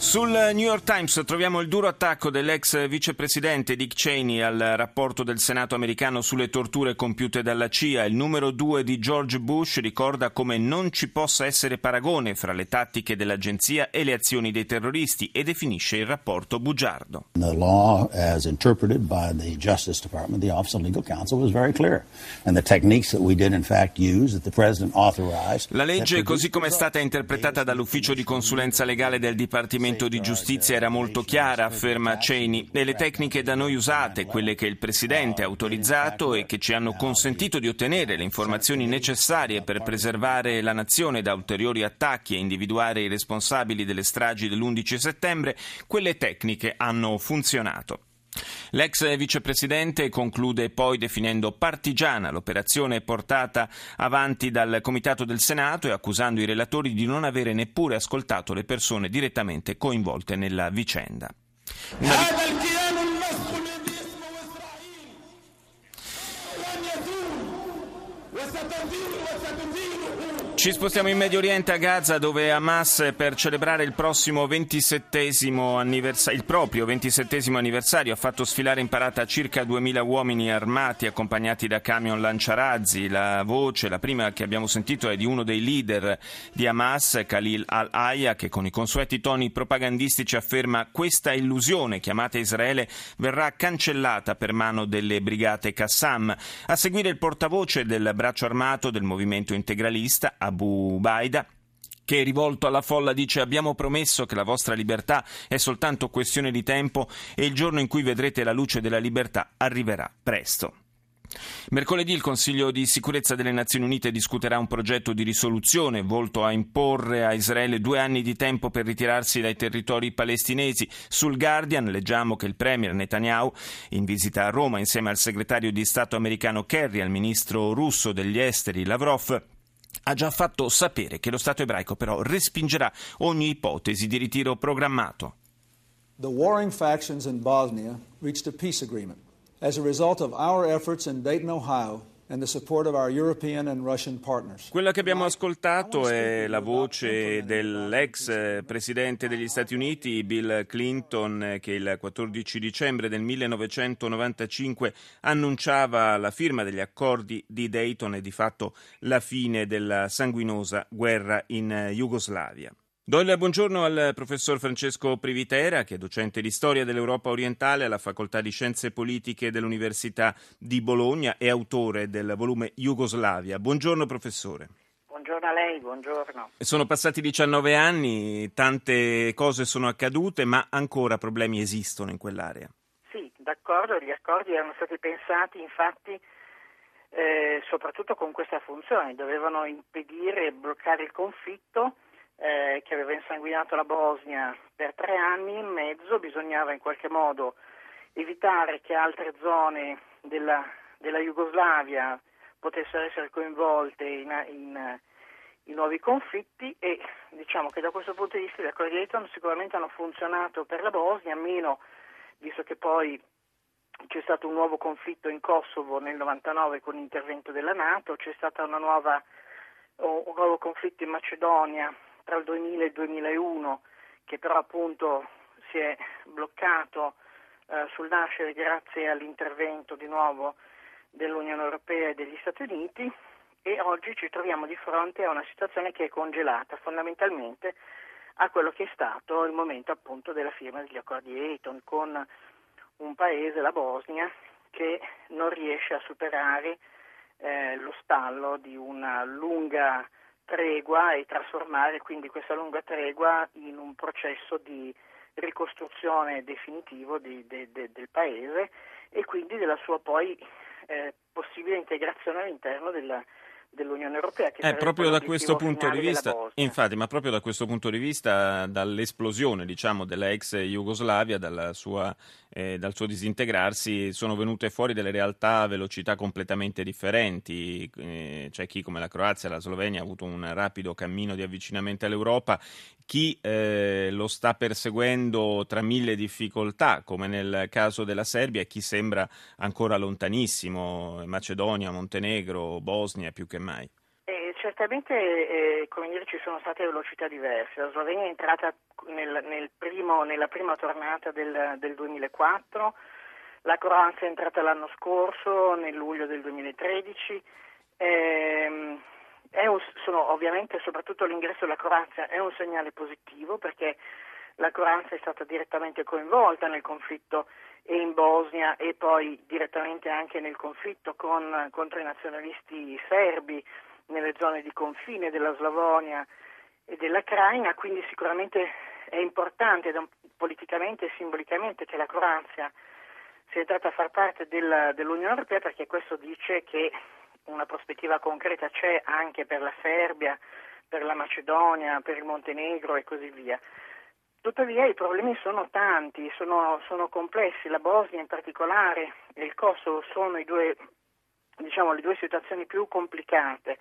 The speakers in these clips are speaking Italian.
Sul New York Times troviamo il duro attacco dell'ex vicepresidente Dick Cheney al rapporto del Senato americano sulle torture compiute dalla CIA. Il numero due di George Bush ricorda come non ci possa essere paragone fra le tattiche dell'agenzia e le azioni dei terroristi e definisce il rapporto bugiardo. The law, as interpreted by the Justice Department, the Office of Legal Counsel, was very clear. And the techniques that we did in fact use, that the President authorized. La legge, così come è stata interpretata dall'ufficio di consulenza legale del Dipartimento di giustizia era molto chiara, afferma Cheney, e le tecniche da noi usate, quelle che il Presidente ha autorizzato e che ci hanno consentito di ottenere le informazioni necessarie per preservare la nazione da ulteriori attacchi e individuare i responsabili delle stragi dell'11 settembre, quelle tecniche hanno funzionato. L'ex vicepresidente conclude poi definendo partigiana l'operazione portata avanti dal Comitato del Senato e accusando i relatori di non avere neppure ascoltato le persone direttamente coinvolte nella vicenda. Una. Ci spostiamo in Medio Oriente a Gaza dove Hamas per celebrare il prossimo 27 anniversario, il proprio 27 anniversario ha fatto sfilare in parata circa 2000 uomini armati accompagnati da camion lanciarazzi. La voce, la prima che abbiamo sentito è di uno dei leader di Hamas, Khalil al-Aya, che con i consueti toni propagandistici afferma questa illusione chiamata Israele verrà cancellata per mano delle brigate Qassam. A seguire il portavoce del braccio armato del movimento integralista Abu Baida che rivolto alla folla dice abbiamo promesso che la vostra libertà è soltanto questione di tempo e il giorno in cui vedrete la luce della libertà arriverà presto. Mercoledì il Consiglio di sicurezza delle Nazioni Unite discuterà un progetto di risoluzione volto a imporre a Israele due anni di tempo per ritirarsi dai territori palestinesi. Sul Guardian leggiamo che il Premier Netanyahu, in visita a Roma insieme al segretario di Stato americano Kerry e al ministro russo degli esteri Lavrov, ha già fatto sapere che lo Stato ebraico però respingerà ogni ipotesi di ritiro programmato. The warring factions in Bosnia reached a peace agreement as a result of our efforts in Dayton, Ohio quella che abbiamo ascoltato è la voce dell'ex presidente degli Stati Uniti, Bill Clinton, che il 14 dicembre del 1995 annunciava la firma degli accordi di Dayton e di fatto la fine della sanguinosa guerra in Jugoslavia. Do il buongiorno al professor Francesco Privitera, che è docente di storia dell'Europa orientale alla Facoltà di Scienze Politiche dell'Università di Bologna e autore del volume Jugoslavia. Buongiorno professore. Buongiorno a lei, buongiorno. Sono passati 19 anni, tante cose sono accadute, ma ancora problemi esistono in quell'area. Sì, d'accordo, gli accordi erano stati pensati infatti eh, soprattutto con questa funzione, dovevano impedire e bloccare il conflitto eh, che aveva insanguinato la Bosnia per tre anni e mezzo, bisognava in qualche modo evitare che altre zone della, della Jugoslavia potessero essere coinvolte in, in, in, nuovi conflitti e diciamo che da questo punto di vista gli accordi di Dayton sicuramente hanno funzionato per la Bosnia, almeno visto che poi c'è stato un nuovo conflitto in Kosovo nel 99 con l'intervento della Nato, c'è stato un nuovo conflitto in Macedonia tra il 2000 e il 2001 che però appunto si è bloccato eh, sul nascere grazie all'intervento di nuovo dell'Unione Europea e degli Stati Uniti e oggi ci troviamo di fronte a una situazione che è congelata fondamentalmente a quello che è stato il momento appunto della firma degli accordi di Dayton con un paese, la Bosnia, che non riesce a superare eh, lo stallo di una lunga tregua e trasformare quindi questa lunga tregua in un processo di ricostruzione definitivo di, de, de, del paese e quindi della sua poi eh, possibile integrazione all'interno della, dell'Unione Europea. Che eh, proprio da questo punto di vista, infatti, ma proprio da questo punto di vista, dall'esplosione diciamo, della ex Jugoslavia, sua, eh, dal suo disintegrarsi, sono venute fuori delle realtà a velocità completamente differenti. Eh, c'è chi, come la Croazia e la Slovenia, ha avuto un rapido cammino di avvicinamento all'Europa, chi eh, lo sta perseguendo tra mille difficoltà, come nel caso della Serbia, e chi sembra ancora lontanissimo, Macedonia, Montenegro, Bosnia più che mai. Eh, certamente eh, dire, ci sono state velocità diverse. La Slovenia è entrata nel, nel primo, nella prima tornata del, del 2004, la Croazia è entrata l'anno scorso, nel luglio del 2013. Ehm, un, sono, ovviamente soprattutto l'ingresso della Croazia è un segnale positivo perché la Croazia è stata direttamente coinvolta nel conflitto in Bosnia e poi direttamente anche nel conflitto con, contro i nazionalisti serbi nelle zone di confine della Slavonia e della Craina, quindi sicuramente è importante politicamente e simbolicamente che la Croazia sia entrata a far parte del, dell'Unione Europea perché questo dice che una prospettiva concreta c'è anche per la Serbia, per la Macedonia, per il Montenegro e così via. Tuttavia i problemi sono tanti, sono, sono complessi, la Bosnia in particolare e il Kosovo sono due, diciamo, le due situazioni più complicate.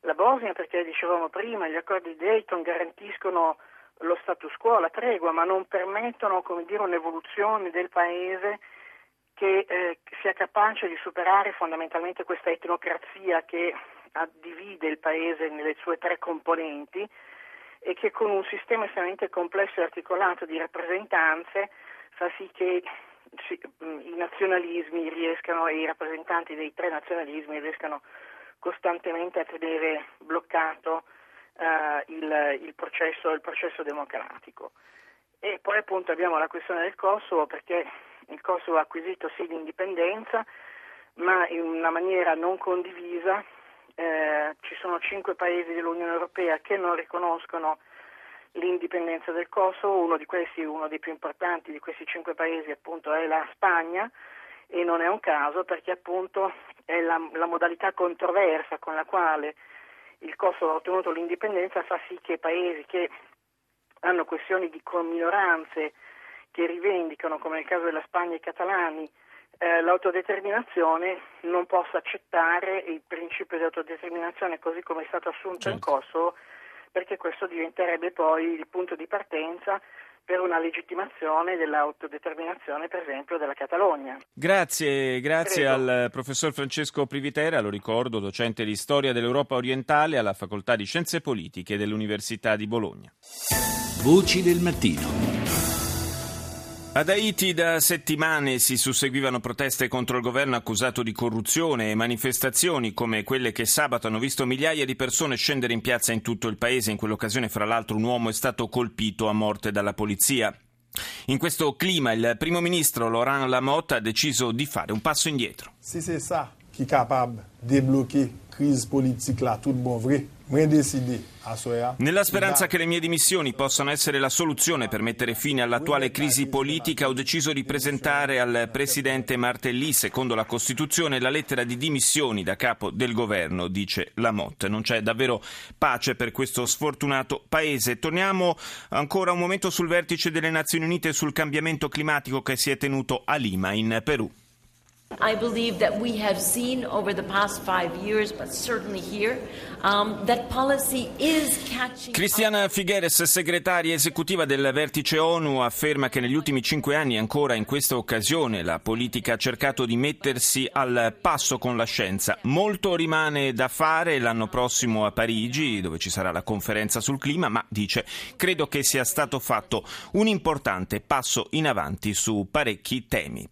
La Bosnia perché dicevamo prima gli accordi di Dayton garantiscono lo status quo, la tregua, ma non permettono dire, un'evoluzione del paese che eh, sia capace di superare fondamentalmente questa etnocrazia che divide il paese nelle sue tre componenti e che con un sistema estremamente complesso e articolato di rappresentanze fa sì che i nazionalismi riescano e i rappresentanti dei tre nazionalismi riescano costantemente a tenere bloccato uh, il, il, processo, il processo democratico. E poi appunto abbiamo la questione del Kosovo perché il Kosovo ha acquisito sì l'indipendenza, ma in una maniera non condivisa. Eh, ci sono cinque paesi dell'Unione Europea che non riconoscono l'indipendenza del Kosovo, uno di questi, uno dei più importanti di questi cinque paesi appunto è la Spagna. E non è un caso perché appunto è la, la modalità controversa con la quale il Kosovo ha ottenuto l'indipendenza fa sì che paesi che hanno questioni di minoranze che rivendicano, come nel caso della Spagna i catalani, eh, l'autodeterminazione non possa accettare il principio di autodeterminazione così come è stato assunto certo. in Kosovo, perché questo diventerebbe poi il punto di partenza per una legittimazione dell'autodeterminazione, per esempio, della Catalogna. Grazie, grazie al professor Francesco Privitera, lo ricordo, docente di storia dell'Europa orientale alla Facoltà di Scienze Politiche dell'Università di Bologna. Voci del mattino. Ad Haiti da settimane si susseguivano proteste contro il governo accusato di corruzione e manifestazioni come quelle che sabato hanno visto migliaia di persone scendere in piazza in tutto il paese. In quell'occasione, fra l'altro, un uomo è stato colpito a morte dalla polizia. In questo clima il primo ministro Laurent Lamotte ha deciso di fare un passo indietro. Si c'est ça qui est capable de débloquer crise politique là, tout bon vrai. Nella speranza che le mie dimissioni possano essere la soluzione per mettere fine all'attuale crisi politica, ho deciso di presentare al presidente Martelly, secondo la Costituzione, la lettera di dimissioni da capo del governo, dice Lamotte. Non c'è davvero pace per questo sfortunato paese. Torniamo ancora un momento sul vertice delle Nazioni Unite sul cambiamento climatico che si è tenuto a Lima, in Perù. I believe that we have seen over the past five years, but certainly here, um, that policy is catching Cristiana Figueres, segretaria esecutiva del vertice ONU, afferma che negli ultimi cinque anni, ancora in questa occasione, la politica ha cercato di mettersi al passo con la scienza. Molto rimane da fare l'anno prossimo a Parigi, dove ci sarà la conferenza sul clima, ma dice credo che sia stato fatto un importante passo in avanti su parecchi temi.